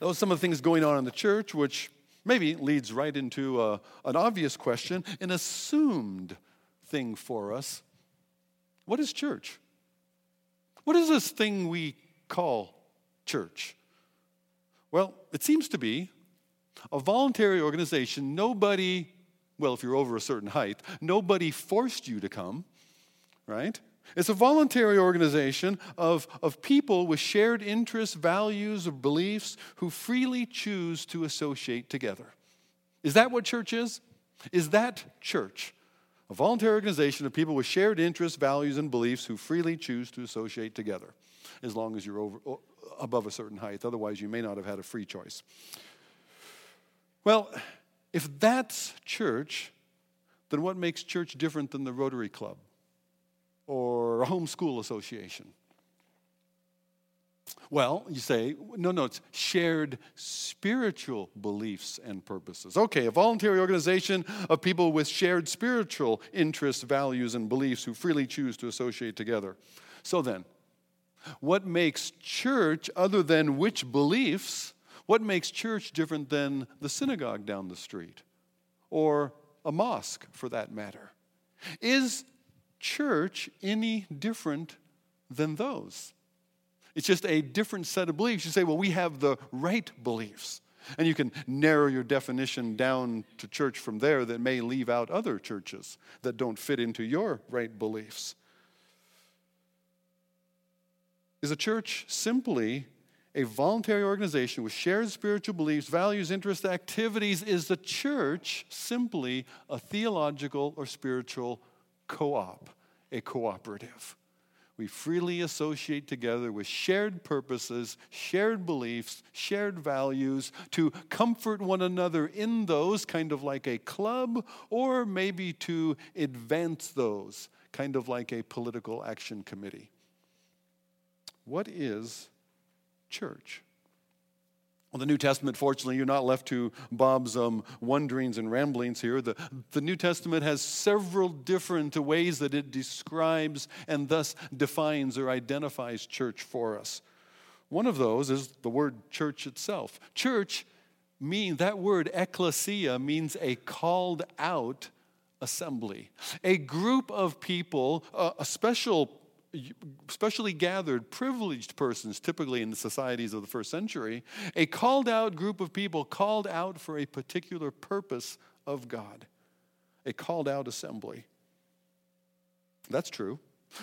Those are some of the things going on in the church, which maybe leads right into a, an obvious question, an assumed thing for us. What is church? What is this thing we call church? Well, it seems to be a voluntary organization. Nobody, well, if you're over a certain height, nobody forced you to come, right? It's a voluntary organization of, of people with shared interests, values, or beliefs who freely choose to associate together. Is that what church is? Is that church? A voluntary organization of people with shared interests, values, and beliefs who freely choose to associate together, as long as you're over, above a certain height. Otherwise, you may not have had a free choice. Well, if that's church, then what makes church different than the Rotary Club? Or a homeschool association? Well, you say, no, no, it's shared spiritual beliefs and purposes. Okay, a voluntary organization of people with shared spiritual interests, values, and beliefs who freely choose to associate together. So then, what makes church, other than which beliefs, what makes church different than the synagogue down the street or a mosque for that matter? Is church any different than those? It's just a different set of beliefs. You say, well, we have the right beliefs. And you can narrow your definition down to church from there that may leave out other churches that don't fit into your right beliefs. Is a church simply a voluntary organization with shared spiritual beliefs, values, interests, activities? Is the church simply a theological or spiritual co op, a cooperative. We freely associate together with shared purposes, shared beliefs, shared values to comfort one another in those, kind of like a club, or maybe to advance those, kind of like a political action committee. What is church? Well, the New Testament, fortunately, you're not left to Bob's um, wonderings and ramblings here. The, the New Testament has several different ways that it describes and thus defines or identifies church for us. One of those is the word church itself. Church means, that word ecclesia means a called out assembly, a group of people, uh, a special specially gathered, privileged persons, typically in the societies of the first century, a called out group of people called out for a particular purpose of God, a called out assembly. That's true.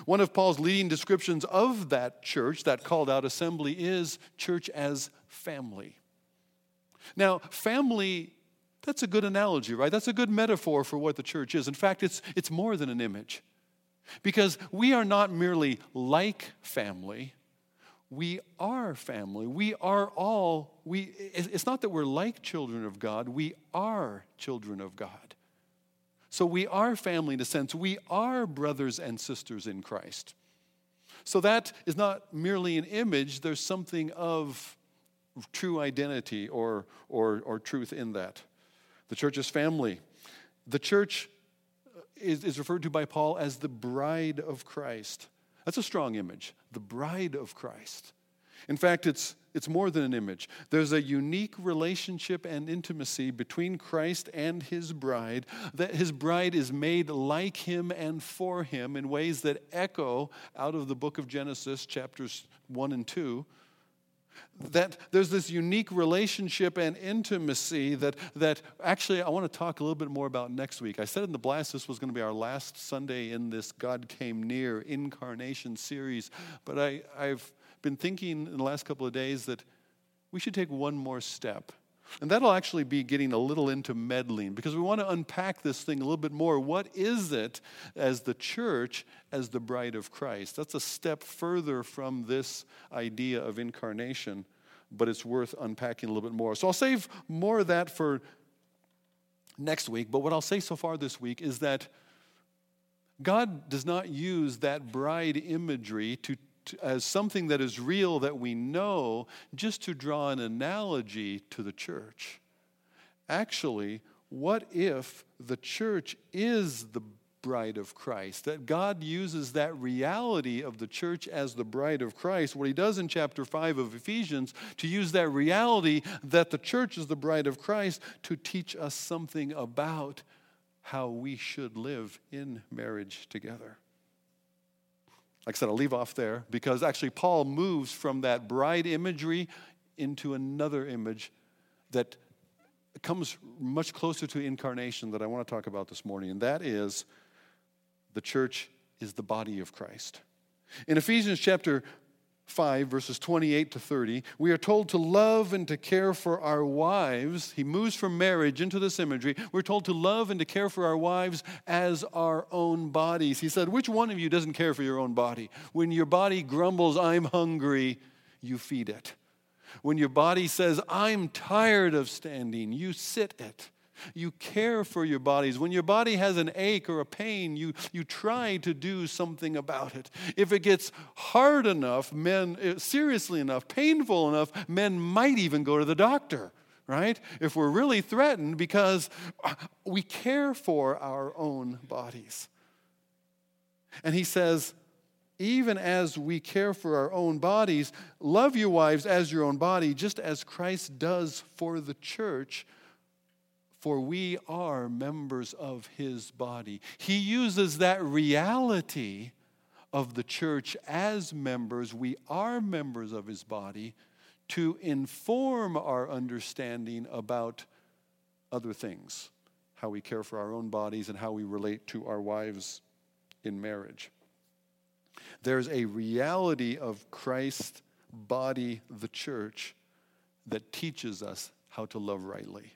One of Paul's leading descriptions of that church, that called out assembly, is church as family. Now, family, that's a good analogy, right? That's a good metaphor for what the church is. In fact, it's, it's more than an image. Because we are not merely like family, we are family. We are all, we, it's not that we're like children of God, we are children of God. So we are family in a sense. We are brothers and sisters in Christ. So that is not merely an image, there's something of true identity or, or, or truth in that. The church is family. The church is, is referred to by Paul as the bride of Christ. That's a strong image, the bride of Christ. In fact, it's, it's more than an image. There's a unique relationship and intimacy between Christ and his bride, that his bride is made like him and for him in ways that echo out of the book of Genesis, chapters 1 and 2 that there's this unique relationship and intimacy that, that actually I want to talk a little bit more about next week. I said in the blast this was going to be our last Sunday in this God Came Near incarnation series, but I, I've been thinking in the last couple of days that we should take one more step and that'll actually be getting a little into meddling because we want to unpack this thing a little bit more. What is it as the church, as the bride of Christ? That's a step further from this idea of incarnation, but it's worth unpacking a little bit more. So I'll save more of that for next week. But what I'll say so far this week is that God does not use that bride imagery to as something that is real that we know, just to draw an analogy to the church. Actually, what if the church is the bride of Christ. That God uses that reality of the church as the bride of Christ, what he does in chapter 5 of Ephesians, to use that reality that the church is the bride of Christ to teach us something about how we should live in marriage together. Like I said, I'll leave off there because actually Paul moves from that bride imagery into another image that comes much closer to incarnation that I want to talk about this morning, and that is the church is the body of Christ. In Ephesians chapter 5, verses 28 to 30, we are told to love and to care for our wives. He moves from marriage into this imagery. We're told to love and to care for our wives as our own bodies. He said, Which one of you doesn't care for your own body? When your body grumbles, I'm hungry, you feed it. When your body says, I'm tired of standing, you sit it. You care for your bodies. When your body has an ache or a pain, you, you try to do something about it. If it gets hard enough, men, eh, seriously enough, painful enough, men might even go to the doctor, right? If we're really threatened because uh, we care for our own bodies. And he says, even as we care for our own bodies, love your wives as your own body, just as Christ does for the church, for we are members of his body. He uses that reality of the church as members, we are members of his body, to inform our understanding about other things, how we care for our own bodies and how we relate to our wives in marriage. There's a reality of Christ's body, the church, that teaches us how to love rightly.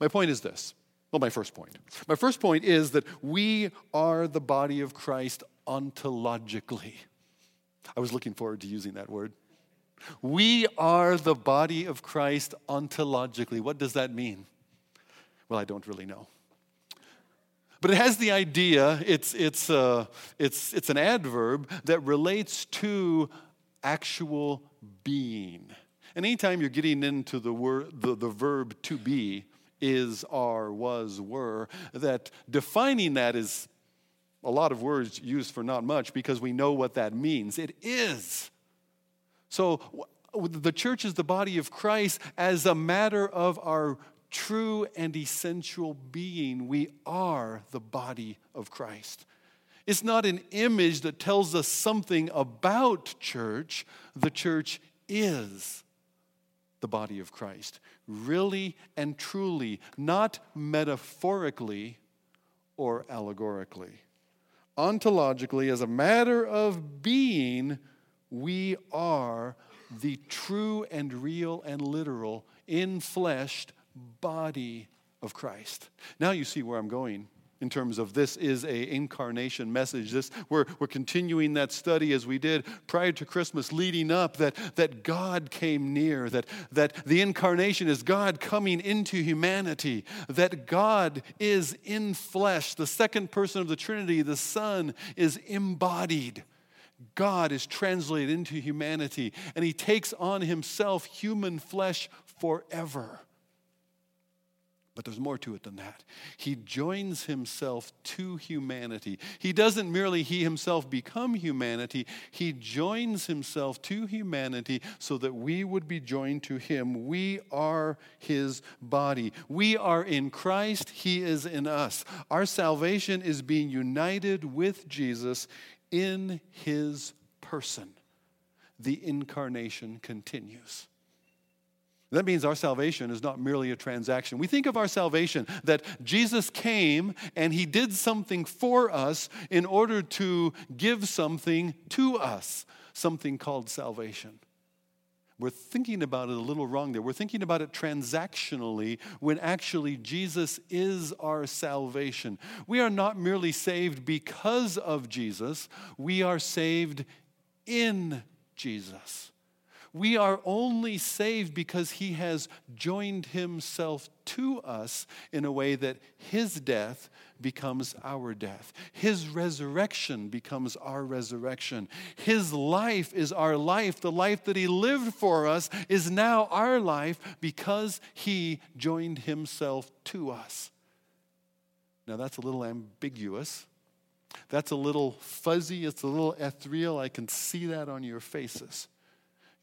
My point is this. Well, my first point. My first point is that we are the body of Christ ontologically. I was looking forward to using that word. We are the body of Christ ontologically. What does that mean? Well, I don't really know. But it has the idea, it's, it's, uh, it's, it's an adverb that relates to actual being. And anytime you're getting into the, word, the, the verb to be, is, are, was, were, that defining that is a lot of words used for not much because we know what that means. It is. So the church is the body of Christ as a matter of our true and essential being. We are the body of Christ. It's not an image that tells us something about church. The church is the body of Christ, really and truly, not metaphorically or allegorically. Ontologically, as a matter of being, we are the true and real and literal, in fleshed body of Christ. Now you see where I'm going in terms of this is a incarnation message. This we're, we're continuing that study as we did prior to christmas leading up that, that god came near that, that the incarnation is god coming into humanity that god is in flesh. The second person of the trinity the son is embodied. God is translated into humanity and he takes on himself human flesh forever but there's more to it than that. He joins himself to humanity. He doesn't merely he himself become humanity, he joins himself to humanity so that we would be joined to him. We are his body. We are in Christ, he is in us. Our salvation is being united with Jesus in his person. The incarnation continues. That means our salvation is not merely a transaction. We think of our salvation that Jesus came and he did something for us in order to give something to us, something called salvation. We're thinking about it a little wrong there. We're thinking about it transactionally when actually Jesus is our salvation. We are not merely saved because of Jesus, we are saved in Jesus. We are only saved because he has joined himself to us in a way that his death becomes our death. His resurrection becomes our resurrection. His life is our life. The life that he lived for us is now our life because he joined himself to us. Now, that's a little ambiguous That's a little fuzzy, it's a little ethereal. I can see that on your faces.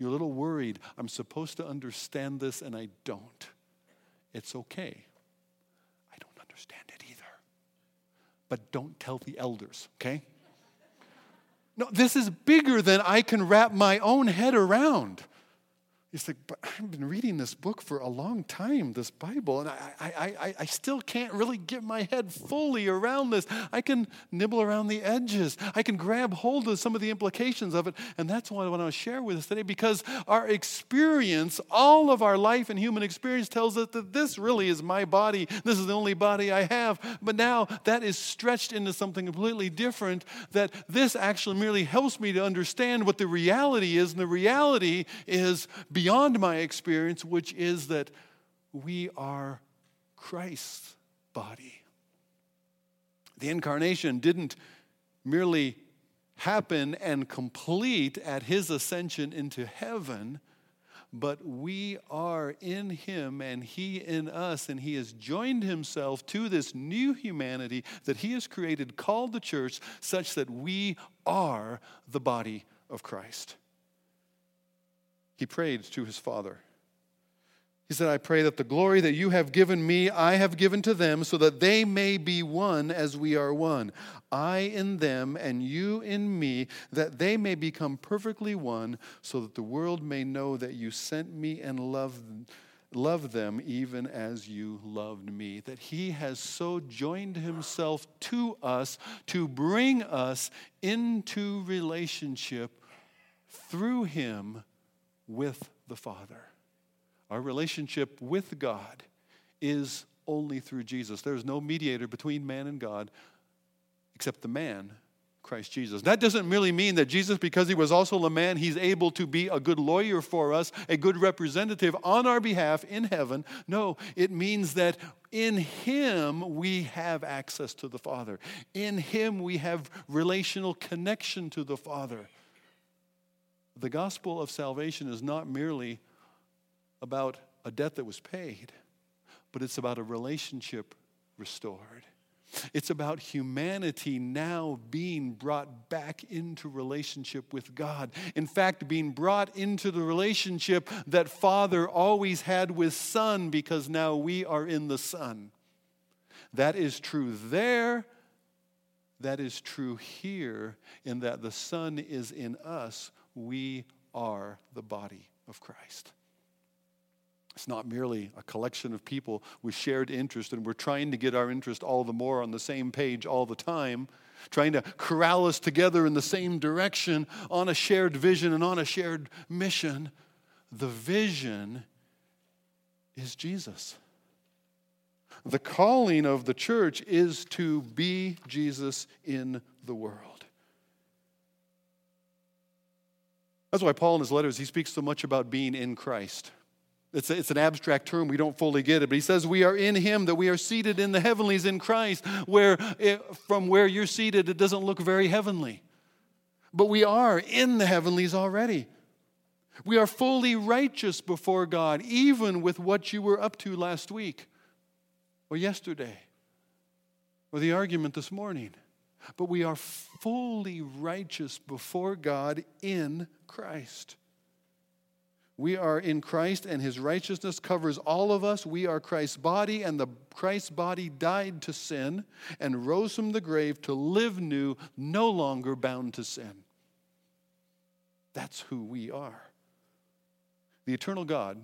You're a little worried. I'm supposed to understand this and I don't. It's okay. I don't understand it either. But don't tell the elders, okay? No, this is bigger than I can wrap my own head around. He's like, but I've been reading this book for a long time, this Bible, and I, I, I, I still can't really get my head fully around this. I can nibble around the edges. I can grab hold of some of the implications of it. And that's what I want to share with us today because our experience, all of our life and human experience tells us that this really is my body. This is the only body I have. But now that is stretched into something completely different, that this actually merely helps me to understand what the reality is. And the reality is my experience, which is that we are Christ's body. The incarnation didn't merely happen and complete at his ascension into heaven, but we are in him and he in us, and he has joined himself to this new humanity that he has created called the church, such that we are the body of Christ he prayed to his Father. He said, I pray that the glory that you have given me, I have given to them, so that they may be one as we are one. I in them and you in me, that they may become perfectly one, so that the world may know that you sent me and loved love them even as you loved me. That he has so joined himself to us to bring us into relationship through him with the Father. Our relationship with God is only through Jesus. There's no mediator between man and God except the man, Christ Jesus. That doesn't really mean that Jesus, because he was also a man, he's able to be a good lawyer for us, a good representative on our behalf in heaven. No, it means that in him we have access to the Father. In him we have relational connection to the Father. The gospel of salvation is not merely about a debt that was paid, but it's about a relationship restored. It's about humanity now being brought back into relationship with God. In fact, being brought into the relationship that Father always had with Son because now we are in the Son. That is true there. That is true here, in that the Son is in us we are the body of Christ. It's not merely a collection of people with shared interest, and we're trying to get our interest all the more on the same page all the time, trying to corral us together in the same direction on a shared vision and on a shared mission. The vision is Jesus. The calling of the church is to be Jesus in the world. That's why Paul in his letters, he speaks so much about being in Christ. It's, a, it's an abstract term, we don't fully get it, but he says we are in him, that we are seated in the heavenlies in Christ, where it, from where you're seated, it doesn't look very heavenly. But we are in the heavenlies already. We are fully righteous before God, even with what you were up to last week or yesterday or the argument this morning but we are fully righteous before God in Christ. We are in Christ, and his righteousness covers all of us. We are Christ's body, and the Christ's body died to sin and rose from the grave to live new, no longer bound to sin. That's who we are. The eternal God,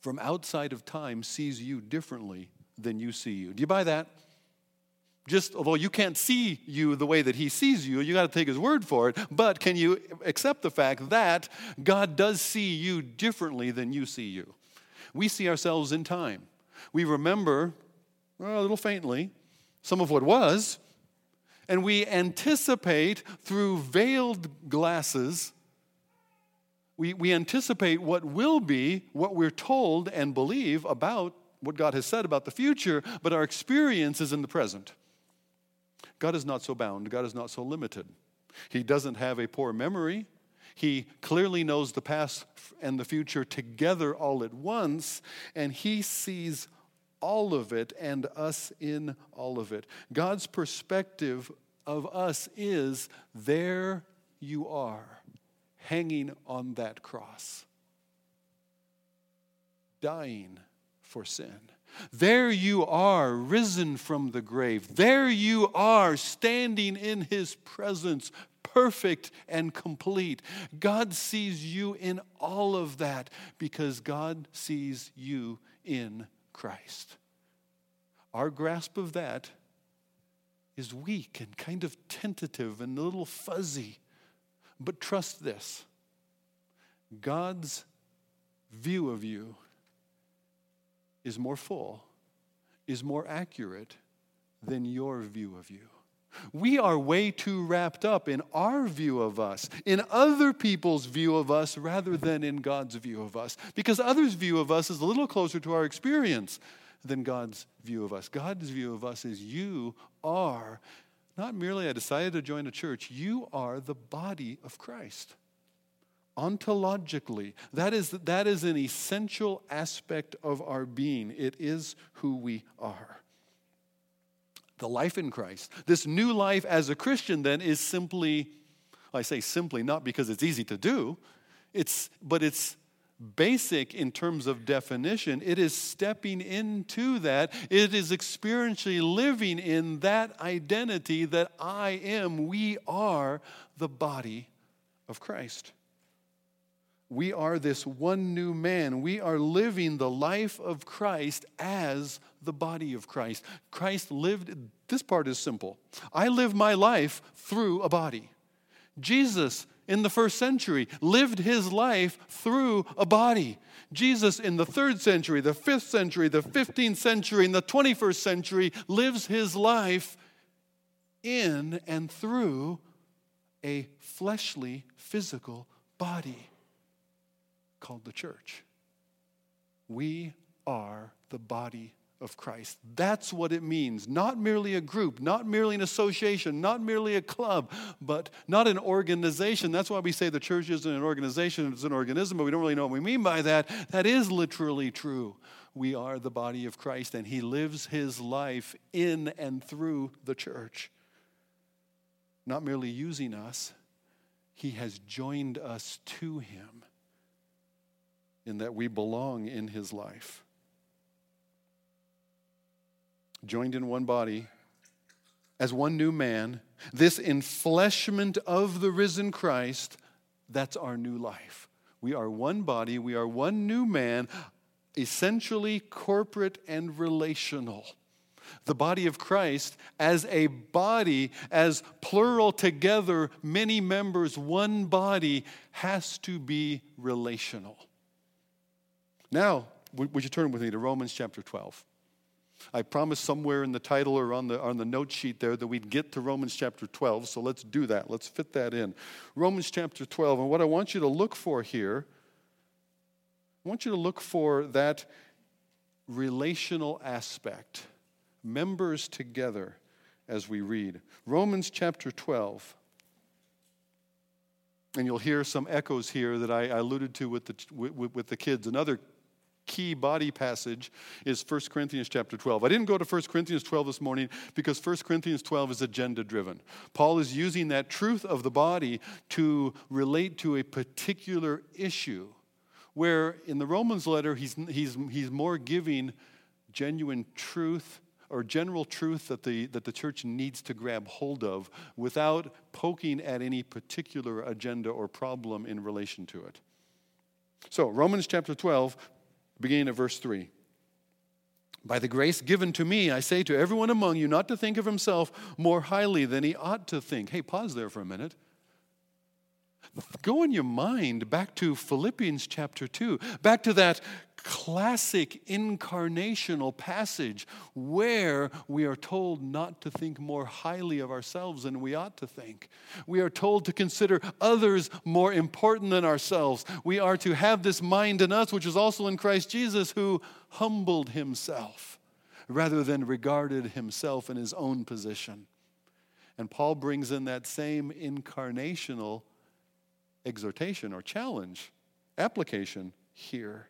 from outside of time, sees you differently than you see you. Do you buy that? Just although you can't see you the way that he sees you, you got to take his word for it. But can you accept the fact that God does see you differently than you see you? We see ourselves in time. We remember, well, a little faintly, some of what was, and we anticipate through veiled glasses. We, we anticipate what will be, what we're told and believe about what God has said about the future, but our experience is in the present. God is not so bound, God is not so limited. He doesn't have a poor memory. He clearly knows the past and the future together all at once, and He sees all of it and us in all of it. God's perspective of us is there you are, hanging on that cross, dying for sin. There you are, risen from the grave. There you are, standing in his presence, perfect and complete. God sees you in all of that because God sees you in Christ. Our grasp of that is weak and kind of tentative and a little fuzzy. But trust this God's view of you is more full, is more accurate than your view of you. We are way too wrapped up in our view of us, in other people's view of us, rather than in God's view of us. Because others' view of us is a little closer to our experience than God's view of us. God's view of us is you are not merely I decided to join a church, you are the body of Christ ontologically. That is, that is an essential aspect of our being. It is who we are. The life in Christ, this new life as a Christian, then, is simply, I say simply, not because it's easy to do, it's, but it's basic in terms of definition. It is stepping into that. It is experientially living in that identity that I am, we are the body of Christ. We are this one new man. We are living the life of Christ as the body of Christ. Christ lived, this part is simple. I live my life through a body. Jesus in the first century lived his life through a body. Jesus in the third century, the fifth century, the 15th century, and the 21st century lives his life in and through a fleshly, physical body called the church. We are the body of Christ. That's what it means. Not merely a group, not merely an association, not merely a club, but not an organization. That's why we say the church isn't an organization, it's an organism, but we don't really know what we mean by that. That is literally true. We are the body of Christ, and He lives His life in and through the church. Not merely using us, He has joined us to Him in that we belong in his life. Joined in one body as one new man, this enfleshment of the risen Christ, that's our new life. We are one body, we are one new man, essentially corporate and relational. The body of Christ as a body, as plural together, many members, one body, has to be relational. Now, would you turn with me to Romans chapter 12? I promised somewhere in the title or on the, on the note sheet there that we'd get to Romans chapter 12, so let's do that. Let's fit that in. Romans chapter 12, and what I want you to look for here, I want you to look for that relational aspect, members together as we read. Romans chapter 12. And you'll hear some echoes here that I, alluded to with the, with the kids. Another key body passage is 1 Corinthians chapter 12. I didn't go to 1 Corinthians 12 this morning because 1 Corinthians 12 is agenda driven. Paul is using that truth of the body to relate to a particular issue where in the Romans letter he's, he's, he's more giving genuine truth or general truth that the, that the church needs to grab hold of without poking at any particular agenda or problem in relation to it. So, Romans chapter 12, beginning at verse 3. By the grace given to me, I say to everyone among you not to think of himself more highly than he ought to think. Hey, pause there for a minute. Go in your mind back to Philippians chapter 2, back to that classic incarnational passage where we are told not to think more highly of ourselves than we ought to think. We are told to consider others more important than ourselves. We are to have this mind in us, which is also in Christ Jesus, who humbled himself rather than regarded himself in his own position. And Paul brings in that same incarnational exhortation or challenge, application here.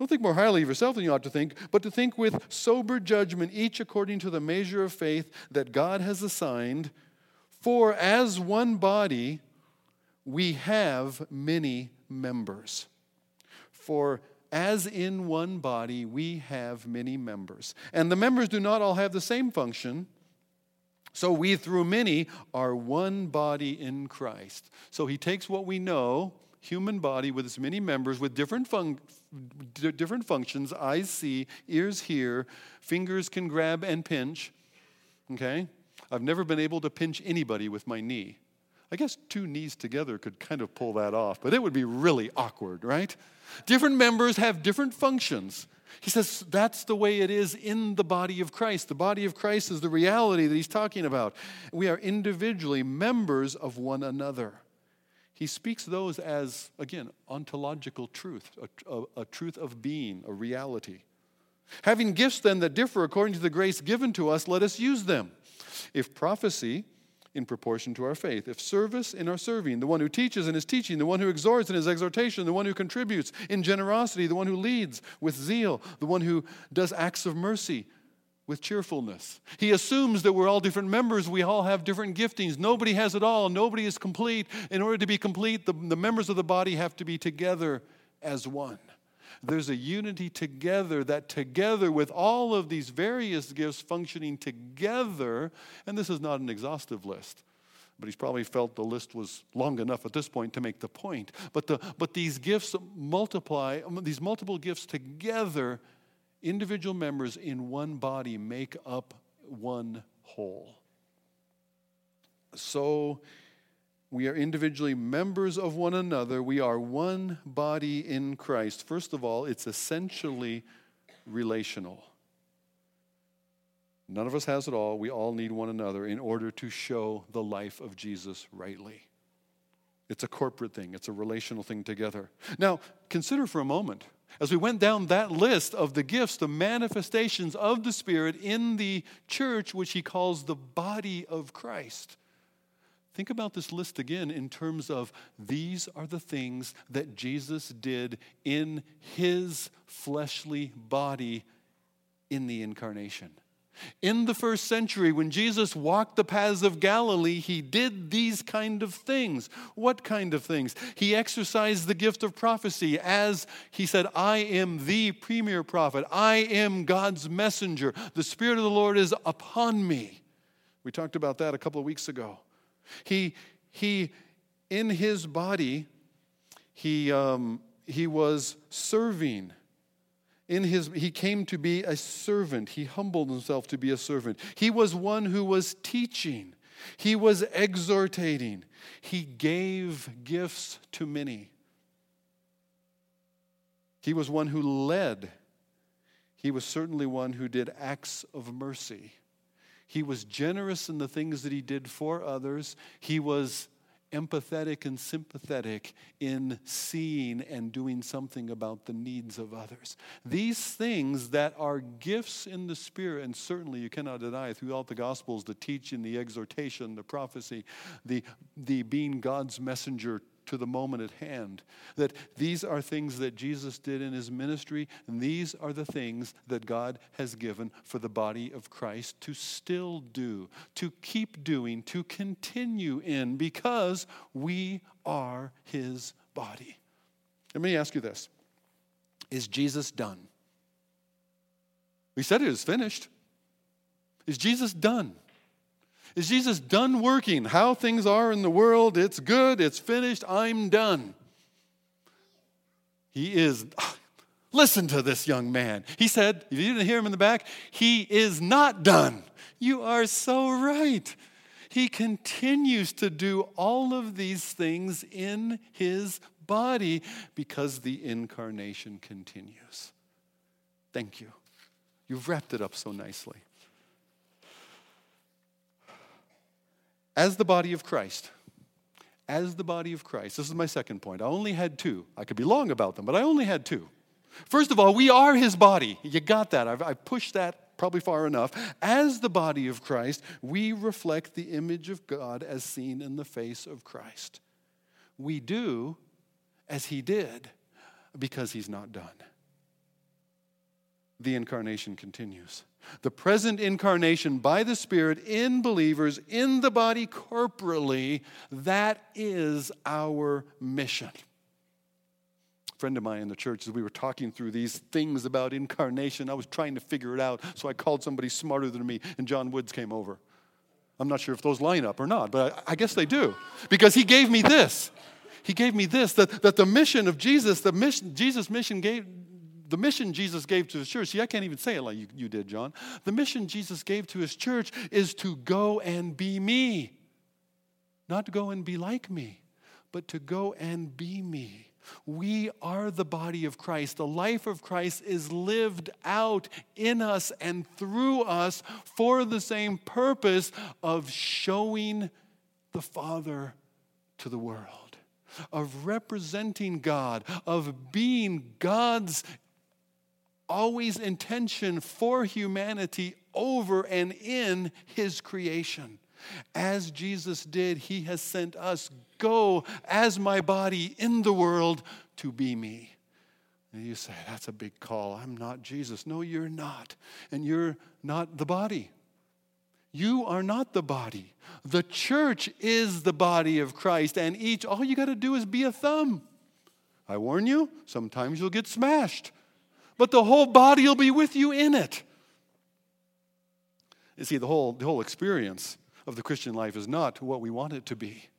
Don't think more highly of yourself than you ought to think, but to think with sober judgment, each according to the measure of faith that God has assigned. For as one body, we have many members. For as in one body, we have many members. And the members do not all have the same function. So we, through many, are one body in Christ. So he takes what we know, human body with its many members with different, fun- different functions eyes see, ears hear, fingers can grab and pinch. Okay? I've never been able to pinch anybody with my knee. I guess two knees together could kind of pull that off, but it would be really awkward, right? Different members have different functions. He says that's the way it is in the body of Christ. The body of Christ is the reality that he's talking about. We are individually members of one another. He speaks those as, again, ontological truth, a, a, a truth of being, a reality. Having gifts then that differ according to the grace given to us, let us use them. If prophecy, in proportion to our faith. If service, in our serving. The one who teaches in his teaching. The one who exhorts in his exhortation. The one who contributes in generosity. The one who leads with zeal. The one who does acts of mercy with cheerfulness. He assumes that we're all different members. We all have different giftings. Nobody has it all. Nobody is complete. In order to be complete, the, the members of the body have to be together as one. There's a unity together that, together with all of these various gifts functioning together, and this is not an exhaustive list, but he's probably felt the list was long enough at this point to make the point. But, the, but these gifts multiply, um, these multiple gifts together, individual members in one body make up one whole. So, we are individually members of one another. We are one body in Christ. First of all, it's essentially relational. None of us has it all. We all need one another in order to show the life of Jesus rightly. It's a corporate thing, it's a relational thing together. Now, consider for a moment, as we went down that list of the gifts, the manifestations of the Spirit in the church, which he calls the body of Christ. Think about this list again in terms of these are the things that Jesus did in his fleshly body in the incarnation. In the first century, when Jesus walked the paths of Galilee, he did these kind of things. What kind of things? He exercised the gift of prophecy as he said, I am the premier prophet. I am God's messenger. The Spirit of the Lord is upon me. We talked about that a couple of weeks ago. He, he in his body, he, um, he was serving. In his, he came to be a servant. He humbled himself to be a servant. He was one who was teaching. He was exhortating. He gave gifts to many. He was one who led. He was certainly one who did acts of mercy. He was generous in the things that he did for others. He was empathetic and sympathetic in seeing and doing something about the needs of others. These things that are gifts in the Spirit, and certainly you cannot deny throughout the Gospels the teaching, the exhortation, the prophecy, the, the being God's messenger to the moment at hand. That these are things that Jesus did in his ministry, and these are the things that God has given for the body of Christ to still do, to keep doing, to continue in, because we are his body. Let me ask you this Is Jesus done? We said it is finished. Is Jesus done? Is Jesus done working? How things are in the world, it's good, it's finished, I'm done. He is. Listen to this young man. He said, if you didn't hear him in the back, he is not done. You are so right. He continues to do all of these things in his body because the incarnation continues. Thank you. You've wrapped it up so nicely. As the body of Christ, as the body of Christ, this is my second point. I only had two. I could be long about them, but I only had two. First of all, we are his body. You got that. I've, I've pushed that probably far enough. As the body of Christ, we reflect the image of God as seen in the face of Christ. We do as he did because he's not done. the incarnation continues. The present incarnation by the Spirit in believers in the body corporally, that is our mission. A friend of mine in the church, as we were talking through these things about incarnation, I was trying to figure it out, so I called somebody smarter than me, and John Woods came over. I'm not sure if those line up or not, but I, I guess they do, because he gave me this. He gave me this that, that the mission of Jesus, the mission, Jesus' mission gave, the mission Jesus gave to his church, see, I can't even say it like you, you did, John. The mission Jesus gave to his church is to go and be me. Not to go and be like me, but to go and be me. We are the body of Christ. The life of Christ is lived out in us and through us for the same purpose of showing the Father to the world, of representing God, of being God's always intention for humanity over and in his creation. As Jesus did, he has sent us, go as my body in the world to be me. And you say, that's a big call. I'm not Jesus. No, you're not. And you're not the body. You are not the body. The church is the body of Christ, and each, all you got to do is be a thumb. I warn you, sometimes you'll get smashed but the whole body will be with you in it. You see, the whole, the whole experience of the Christian life is not what we want it to be,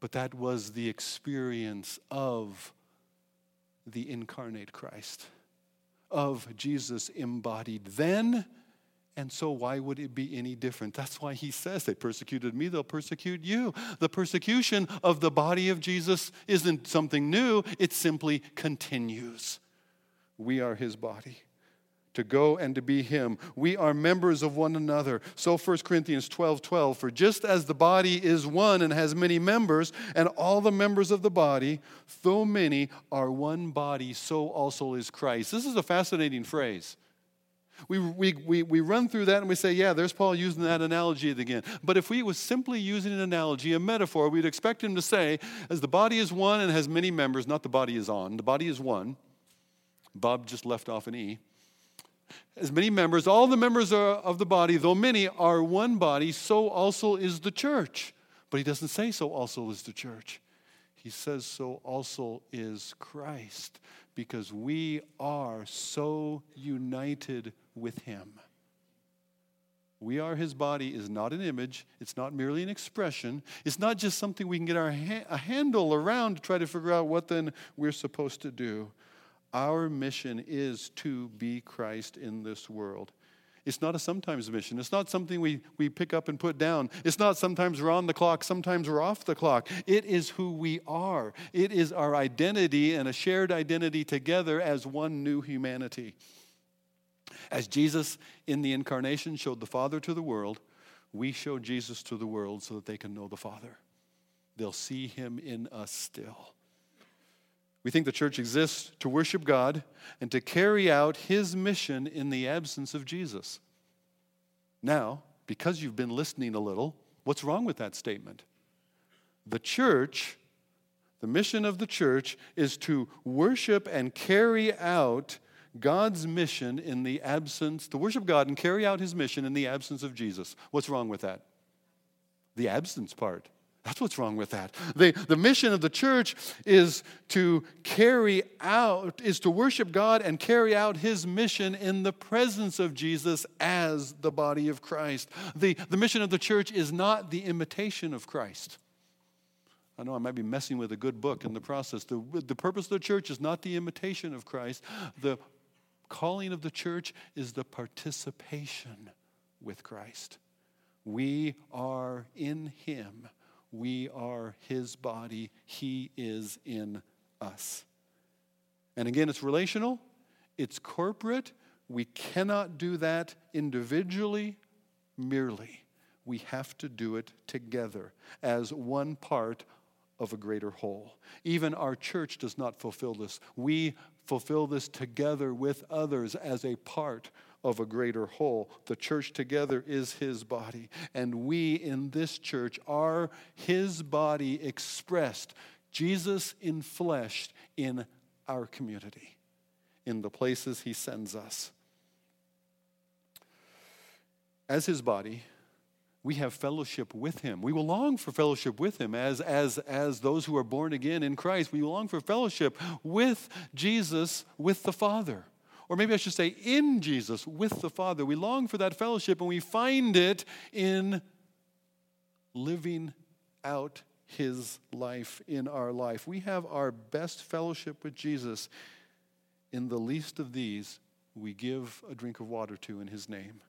but that was the experience of the incarnate Christ, of Jesus embodied then. And so, why would it be any different? That's why he says, They persecuted me, they'll persecute you. The persecution of the body of Jesus isn't something new, it simply continues. We are his body. To go and to be him. We are members of one another. So 1 Corinthians 12 12, for just as the body is one and has many members, and all the members of the body, though many, are one body, so also is Christ. This is a fascinating phrase. We, we, we, we run through that and we say, yeah, there's Paul using that analogy again. But if we was simply using an analogy, a metaphor, we'd expect him to say, as the body is one and has many members, not the body is on, the body is one, Bob just left off an E. As many members, all the members of the body, though many, are one body, so also is the church. But he doesn't say so also is the church. He says so also is Christ, because we are so united with him. We are his body is not an image. It's not merely an expression. It's not just something we can get our ha- a handle around to try to figure out what then we're supposed to do. Our mission is to be Christ in this world. It's not a sometimes mission. It's not something we, we pick up and put down. It's not sometimes we're on the clock, sometimes we're off the clock. It is who we are. It is our identity and a shared identity together as one new humanity. As Jesus in the incarnation showed the Father to the world, we show Jesus to the world so that they can know the Father. They'll see him in us still. We think the church exists to worship God and to carry out his mission in the absence of Jesus. Now, because you've been listening a little, what's wrong with that statement? The church, the mission of the church, is to worship and carry out God's mission in the absence, to worship God and carry out his mission in the absence of Jesus. What's wrong with that? The absence part. That's what's wrong with that. The, the mission of the church is to carry out, is to worship God and carry out his mission in the presence of Jesus as the body of Christ. The, the mission of the church is not the imitation of Christ. I know I might be messing with a good book in the process. The, the purpose of the church is not the imitation of Christ. The calling of the church is the participation with Christ. We are in him we are his body, he is in us. And again, it's relational, it's corporate. We cannot do that individually merely. We have to do it together as one part of a greater whole. Even our church does not fulfill this. We fulfill this together with others as a part of a greater whole. The church together is his body, and we in this church are his body expressed, Jesus in flesh in our community. in the places he sends us. As his body, we have fellowship with him. We will long for fellowship with him as, as, as those who are born again in Christ. We long for fellowship with Jesus, with the Father. Or maybe I should say, in Jesus, with the Father. We long for that fellowship and we find it in living out his life in our life. We have our best fellowship with Jesus in the least of these we give a drink of water to in his name.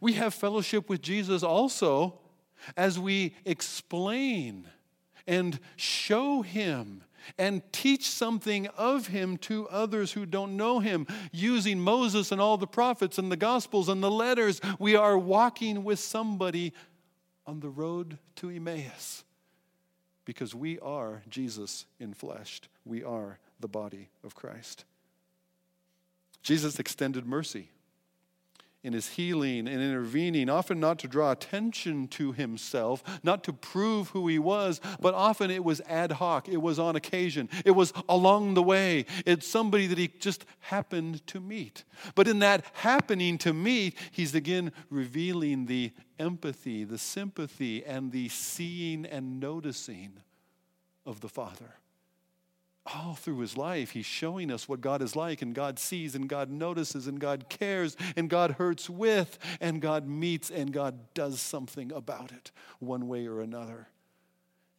We have fellowship with Jesus also as we explain and show him and teach something of him to others who don't know him. Using Moses and all the prophets and the gospels and the letters, we are walking with somebody on the road to Emmaus because we are Jesus in flesh. We are the body of Christ. Jesus extended mercy in his healing and intervening, often not to draw attention to himself, not to prove who he was, but often it was ad hoc. It was on occasion. It was along the way. It's somebody that he just happened to meet. But in that happening to meet, he's again revealing the empathy, the sympathy, and the seeing and noticing of the Father all through his life, he's showing us what God is like, and God sees, and God notices, and God cares, and God hurts with, and God meets, and God does something about it one way or another.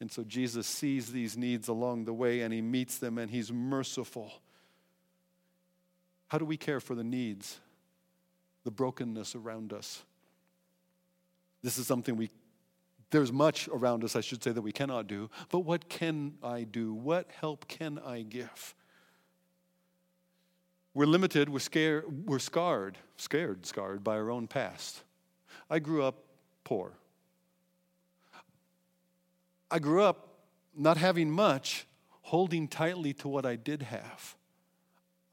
And so Jesus sees these needs along the way, and he meets them, and he's merciful. How do we care for the needs, the brokenness around us? This is something we there's much around us, I should say, that we cannot do, but what can I do? What help can I give? We're limited, we're scared, we're scarred, scared, scarred by our own past. I grew up poor. I grew up not having much, holding tightly to what I did have.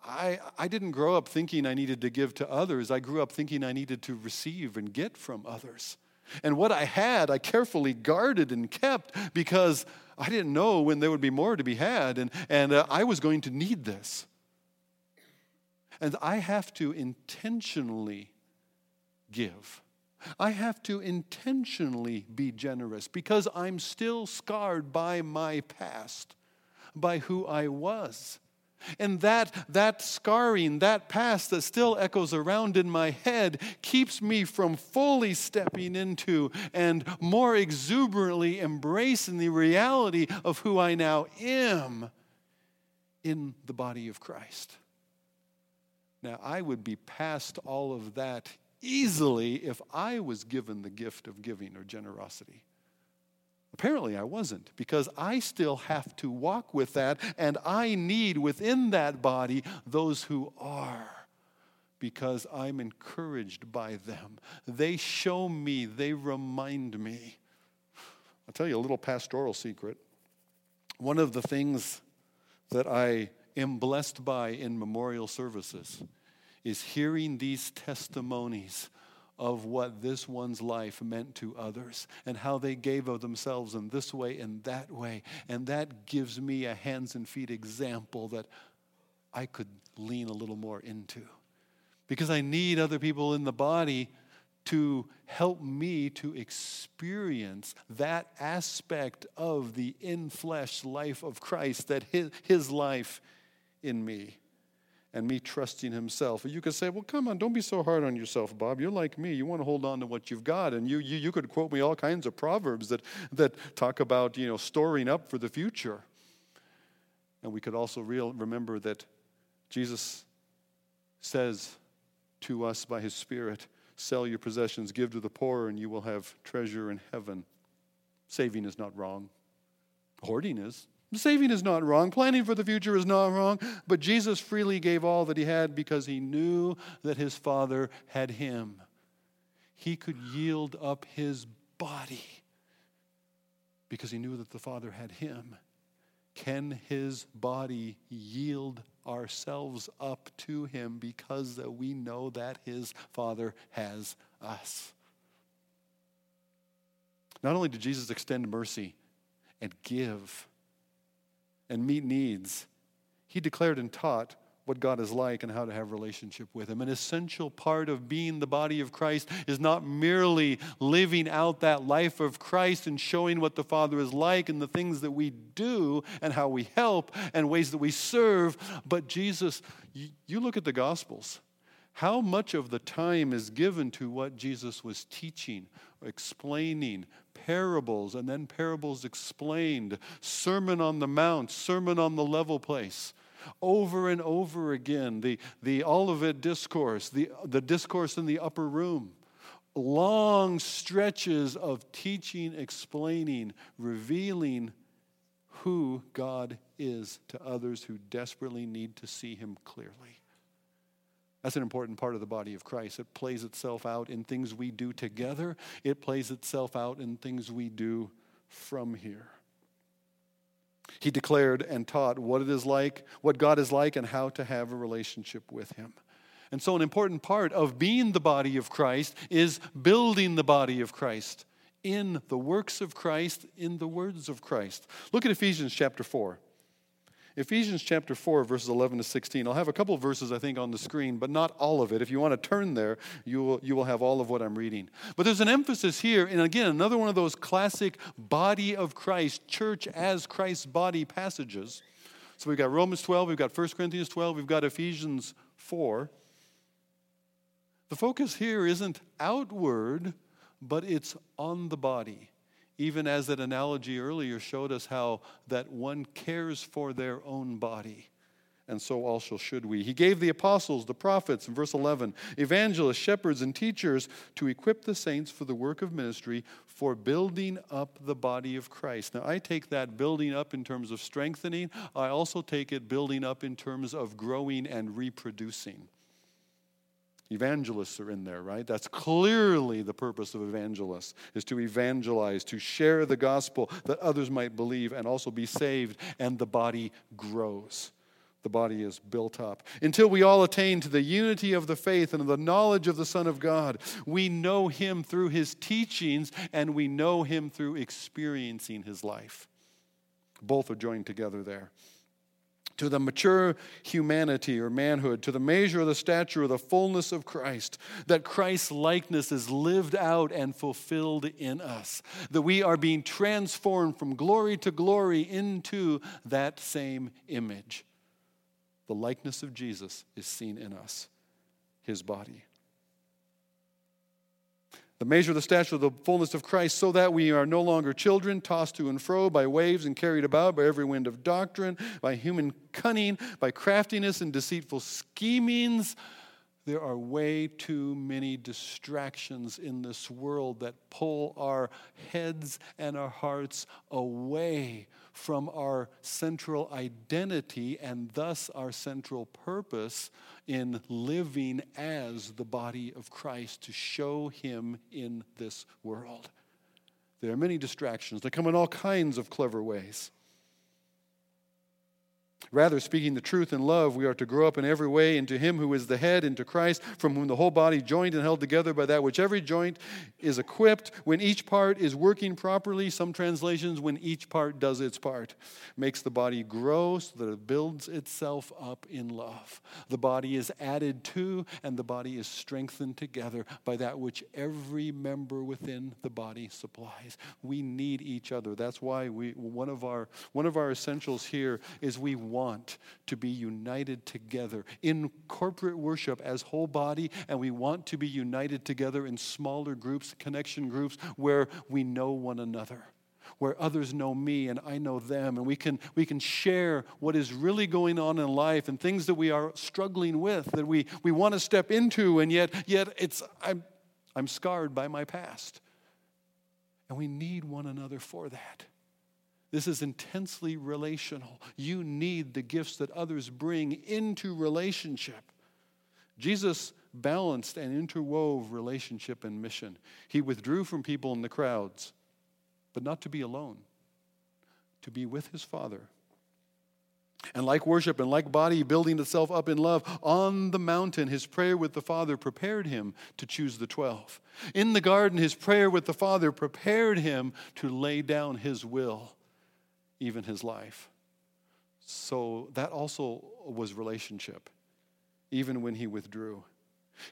I, I didn't grow up thinking I needed to give to others. I grew up thinking I needed to receive and get from others. And what I had, I carefully guarded and kept because I didn't know when there would be more to be had, and, and uh, I was going to need this. And I have to intentionally give. I have to intentionally be generous because I'm still scarred by my past, by who I was. And that, that scarring, that past that still echoes around in my head, keeps me from fully stepping into and more exuberantly embracing the reality of who I now am in the body of Christ. Now, I would be past all of that easily if I was given the gift of giving or generosity. Apparently, I wasn't because I still have to walk with that, and I need within that body those who are because I'm encouraged by them. They show me, they remind me. I'll tell you a little pastoral secret. One of the things that I am blessed by in memorial services is hearing these testimonies of what this one's life meant to others and how they gave of themselves in this way and that way. And that gives me a hands and feet example that I could lean a little more into. Because I need other people in the body to help me to experience that aspect of the in flesh life of Christ, that his, his life in me and me trusting himself. You could say, well, come on, don't be so hard on yourself, Bob. You're like me. You want to hold on to what you've got. And you, you, you could quote me all kinds of proverbs that, that talk about, you know, storing up for the future. And we could also real, remember that Jesus says to us by his Spirit, sell your possessions, give to the poor, and you will have treasure in heaven. Saving is not wrong. Hoarding is. Saving is not wrong. Planning for the future is not wrong. But Jesus freely gave all that he had because he knew that his Father had him. He could yield up his body because he knew that the Father had him. Can his body yield ourselves up to him because we know that his Father has us? Not only did Jesus extend mercy and give, and meet needs, he declared and taught what God is like and how to have relationship with him. An essential part of being the body of Christ is not merely living out that life of Christ and showing what the Father is like and the things that we do and how we help and ways that we serve, but Jesus, you, you look at the gospels. How much of the time is given to what Jesus was teaching, explaining, parables, and then parables explained, Sermon on the Mount, Sermon on the level place? over and over again the, the Olivet discourse, the, the discourse in the upper room. Long stretches of teaching, explaining, revealing who God is to others who desperately need to see Him clearly. That's an important part of the body of Christ. It plays itself out in things we do together, it plays itself out in things we do from here. He declared and taught what it is like, what God is like, and how to have a relationship with Him. And so, an important part of being the body of Christ is building the body of Christ in the works of Christ, in the words of Christ. Look at Ephesians chapter 4. Ephesians chapter 4, verses 11 to 16. I'll have a couple verses, I think, on the screen, but not all of it. If you want to turn there, you will, you will have all of what I'm reading. But there's an emphasis here, and again, another one of those classic body of Christ, church as Christ's body passages. So we've got Romans 12, we've got 1 Corinthians 12, we've got Ephesians 4. The focus here isn't outward, but it's on the body even as that analogy earlier showed us how that one cares for their own body. And so also should we. He gave the apostles, the prophets, in verse 11, evangelists, shepherds, and teachers to equip the saints for the work of ministry for building up the body of Christ. Now, I take that building up in terms of strengthening, I also take it building up in terms of growing and reproducing. Evangelists are in there, right? That's clearly the purpose of evangelists is to evangelize, to share the gospel that others might believe and also be saved and the body grows. The body is built up until we all attain to the unity of the faith and the knowledge of the Son of God. We know him through his teachings and we know him through experiencing his life. Both are joined together there to the mature humanity or manhood, to the measure of the stature of the fullness of Christ, that Christ's likeness is lived out and fulfilled in us, that we are being transformed from glory to glory into that same image. The likeness of Jesus is seen in us, his body the measure of the stature of the fullness of Christ, so that we are no longer children, tossed to and fro by waves and carried about by every wind of doctrine, by human cunning, by craftiness and deceitful schemings. There are way too many distractions in this world that pull our heads and our hearts away from our central identity and thus our central purpose in living as the body of Christ to show Him in this world. There are many distractions. They come in all kinds of clever ways. Rather, speaking the truth in love, we are to grow up in every way into Him who is the head, into Christ, from whom the whole body, joined and held together by that which every joint is equipped, when each part is working properly, some translations, when each part does its part, makes the body grow so that it builds itself up in love. The body is added to, and the body is strengthened together by that which every member within the body supplies. We need each other. That's why we, one, of our, one of our essentials here is we want want to be united together in corporate worship as whole body, and we want to be united together in smaller groups, connection groups, where we know one another where others know me and I know them, and we can, we can share what is really going on in life and things that we are struggling with that we, we want to step into, and yet, yet it's, I'm, I'm scarred by my past. And we need one another for that. This is intensely relational. You need the gifts that others bring into relationship. Jesus balanced and interwove relationship and mission. He withdrew from people in the crowds, but not to be alone, to be with his Father. And like worship and like body building itself up in love, on the mountain, his prayer with the Father prepared him to choose the 12. In the garden, his prayer with the Father prepared him to lay down his will even his life. So that also was relationship. even when he withdrew.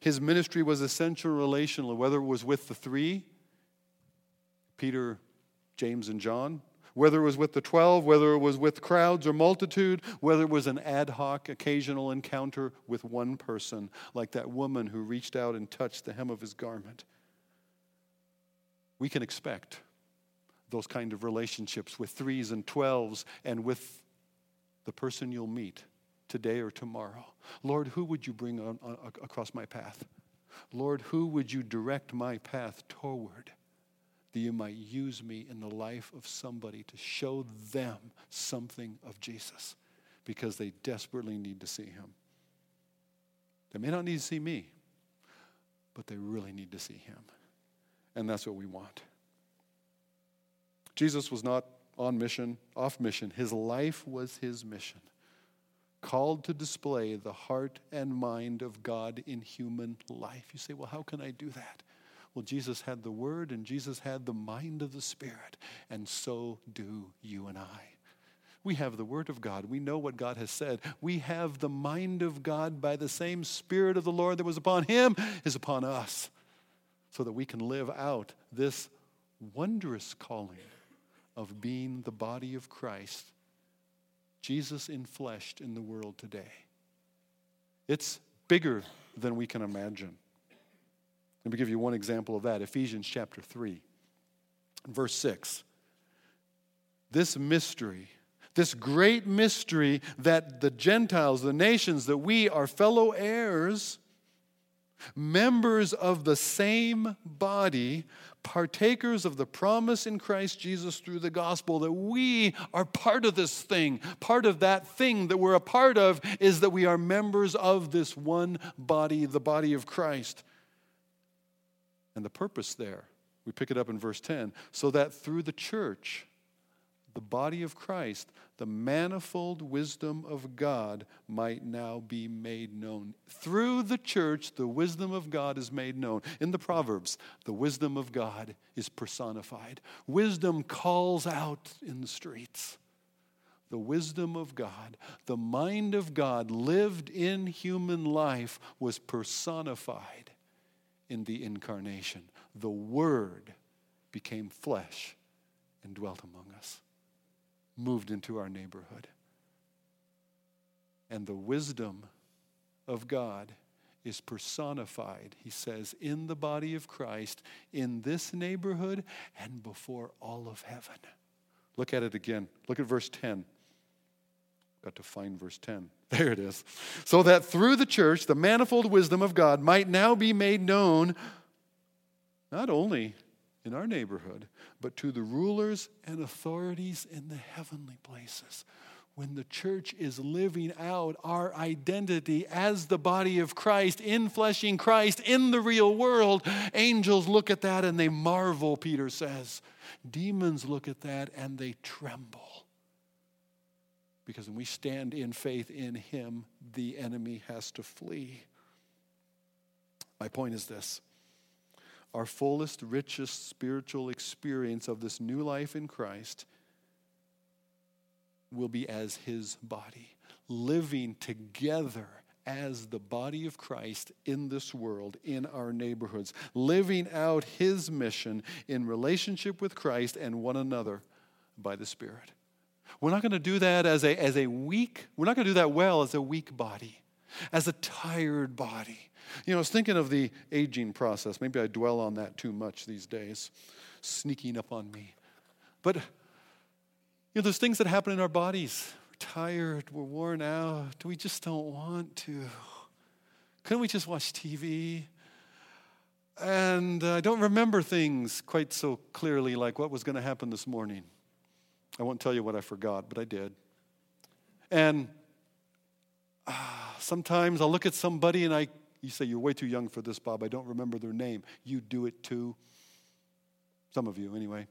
His ministry was essential relational, whether it was with the three Peter, James, and John, whether it was with the 12, whether it was with crowds or multitude, whether it was an ad hoc, occasional encounter with one person, like that woman who reached out and touched the hem of his garment. We can expect those kind of relationships with threes and twelves and with the person you'll meet today or tomorrow. Lord, who would you bring on, on, across my path? Lord, who would you direct my path toward? That you might use me in the life of somebody to show them something of Jesus because they desperately need to see him. They may not need to see me, but they really need to see him. And that's what we want. Jesus was not on mission, off mission. His life was his mission called to display the heart and mind of God in human life. You say, well, how can I do that? Well, Jesus had the Word and Jesus had the mind of the Spirit, and so do you and I. We have the Word of God. We know what God has said. We have the mind of God by the same Spirit of the Lord that was upon Him is upon us, so that we can live out this wondrous calling of being the body of Christ Jesus infleshed in the world today. It's bigger than we can imagine. Let me give you one example of that Ephesians chapter 3, verse 6. This mystery, this great mystery that the Gentiles, the nations, that we are fellow heirs, members of the same body, partakers of the promise in Christ Jesus through the gospel, that we are part of this thing. Part of that thing that we're a part of is that we are members of this one body, the body of Christ. And the purpose there, we pick it up in verse 10, so that through the church, the body of Christ, the manifold wisdom of God might now be made known. Through the church, the wisdom of God is made known. In the Proverbs, the wisdom of God is personified. Wisdom calls out in the streets. The wisdom of God, the mind of God lived in human life was personified in the incarnation. The Word became flesh and dwelt among us moved into our neighborhood. And the wisdom of God is personified, he says, in the body of Christ, in this neighborhood, and before all of heaven. Look at it again. Look at verse 10. Got to find verse 10. There it is. So that through the church, the manifold wisdom of God might now be made known, not only in our neighborhood, but to the rulers and authorities in the heavenly places. When the church is living out our identity as the body of Christ, in fleshing Christ in the real world, angels look at that and they marvel, Peter says. Demons look at that and they tremble. Because when we stand in faith in Him, the enemy has to flee. My point is this our fullest, richest spiritual experience of this new life in Christ will be as His body, living together as the body of Christ in this world, in our neighborhoods, living out His mission in relationship with Christ and one another by the Spirit. We're not going to do that as a, as a weak, we're not going to do that well as a weak body, as a tired body you know, I was thinking of the aging process. Maybe I dwell on that too much these days, sneaking up on me. But, you know, there's things that happen in our bodies. We're tired, we're worn out, we just don't want to. Couldn't we just watch TV? And I don't remember things quite so clearly like what was going to happen this morning. I won't tell you what I forgot, but I did. And uh, sometimes I'll look at somebody and I you say, You're way too young for this, Bob. I don't remember their name. You do it too. Some of you, anyway.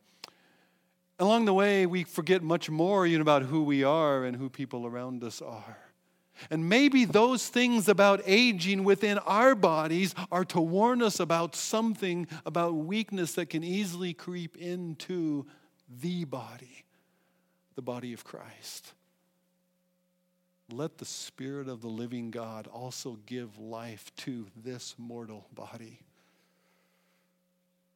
Along the way, we forget much more you know, about who we are and who people around us are. And maybe those things about aging within our bodies are to warn us about something about weakness that can easily creep into the body, the body of Christ. Let the Spirit of the living God also give life to this mortal body.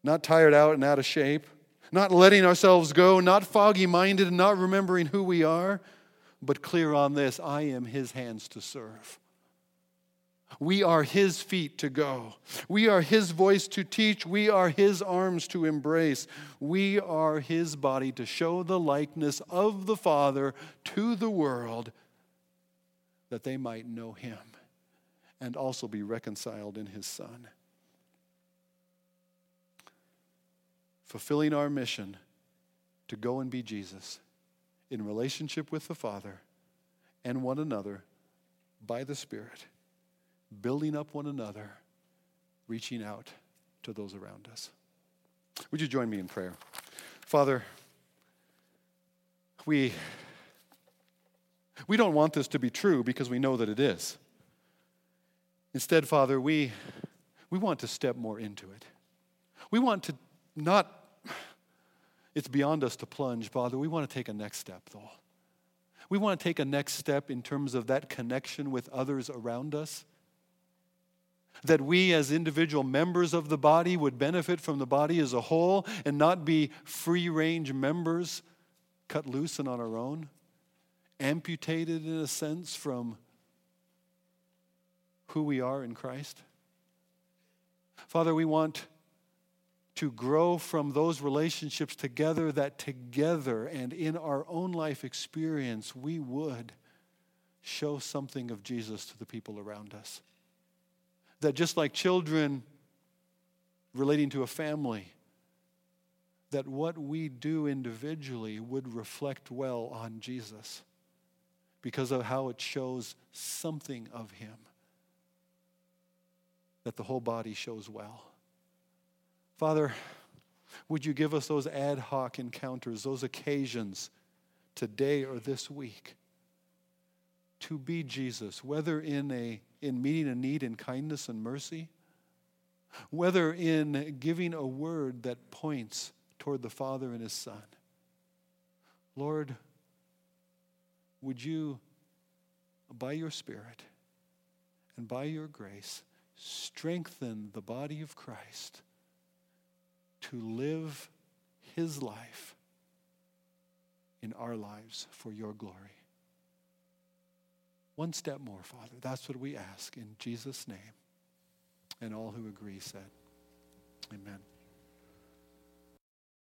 Not tired out and out of shape, not letting ourselves go, not foggy minded and not remembering who we are, but clear on this I am His hands to serve. We are His feet to go. We are His voice to teach. We are His arms to embrace. We are His body to show the likeness of the Father to the world that they might know Him and also be reconciled in His Son. Fulfilling our mission to go and be Jesus in relationship with the Father and one another by the Spirit building up one another, reaching out to those around us. Would you join me in prayer? Father, we, we don't want this to be true because we know that it is. Instead, Father, we, we want to step more into it. We want to not, it's beyond us to plunge, Father. We want to take a next step, though. We want to take a next step in terms of that connection with others around us that we as individual members of the body would benefit from the body as a whole and not be free range members cut loose and on our own, amputated in a sense from who we are in Christ. Father, we want to grow from those relationships together, that together and in our own life experience, we would show something of Jesus to the people around us that just like children relating to a family, that what we do individually would reflect well on Jesus because of how it shows something of Him that the whole body shows well. Father, would you give us those ad hoc encounters, those occasions today or this week to be Jesus, whether in a in meeting a need in kindness and mercy, whether in giving a word that points toward the Father and His Son. Lord, would you, by your Spirit and by your grace, strengthen the body of Christ to live His life in our lives for your glory. One step more, Father. That's what we ask in Jesus' name. And all who agree said, Amen.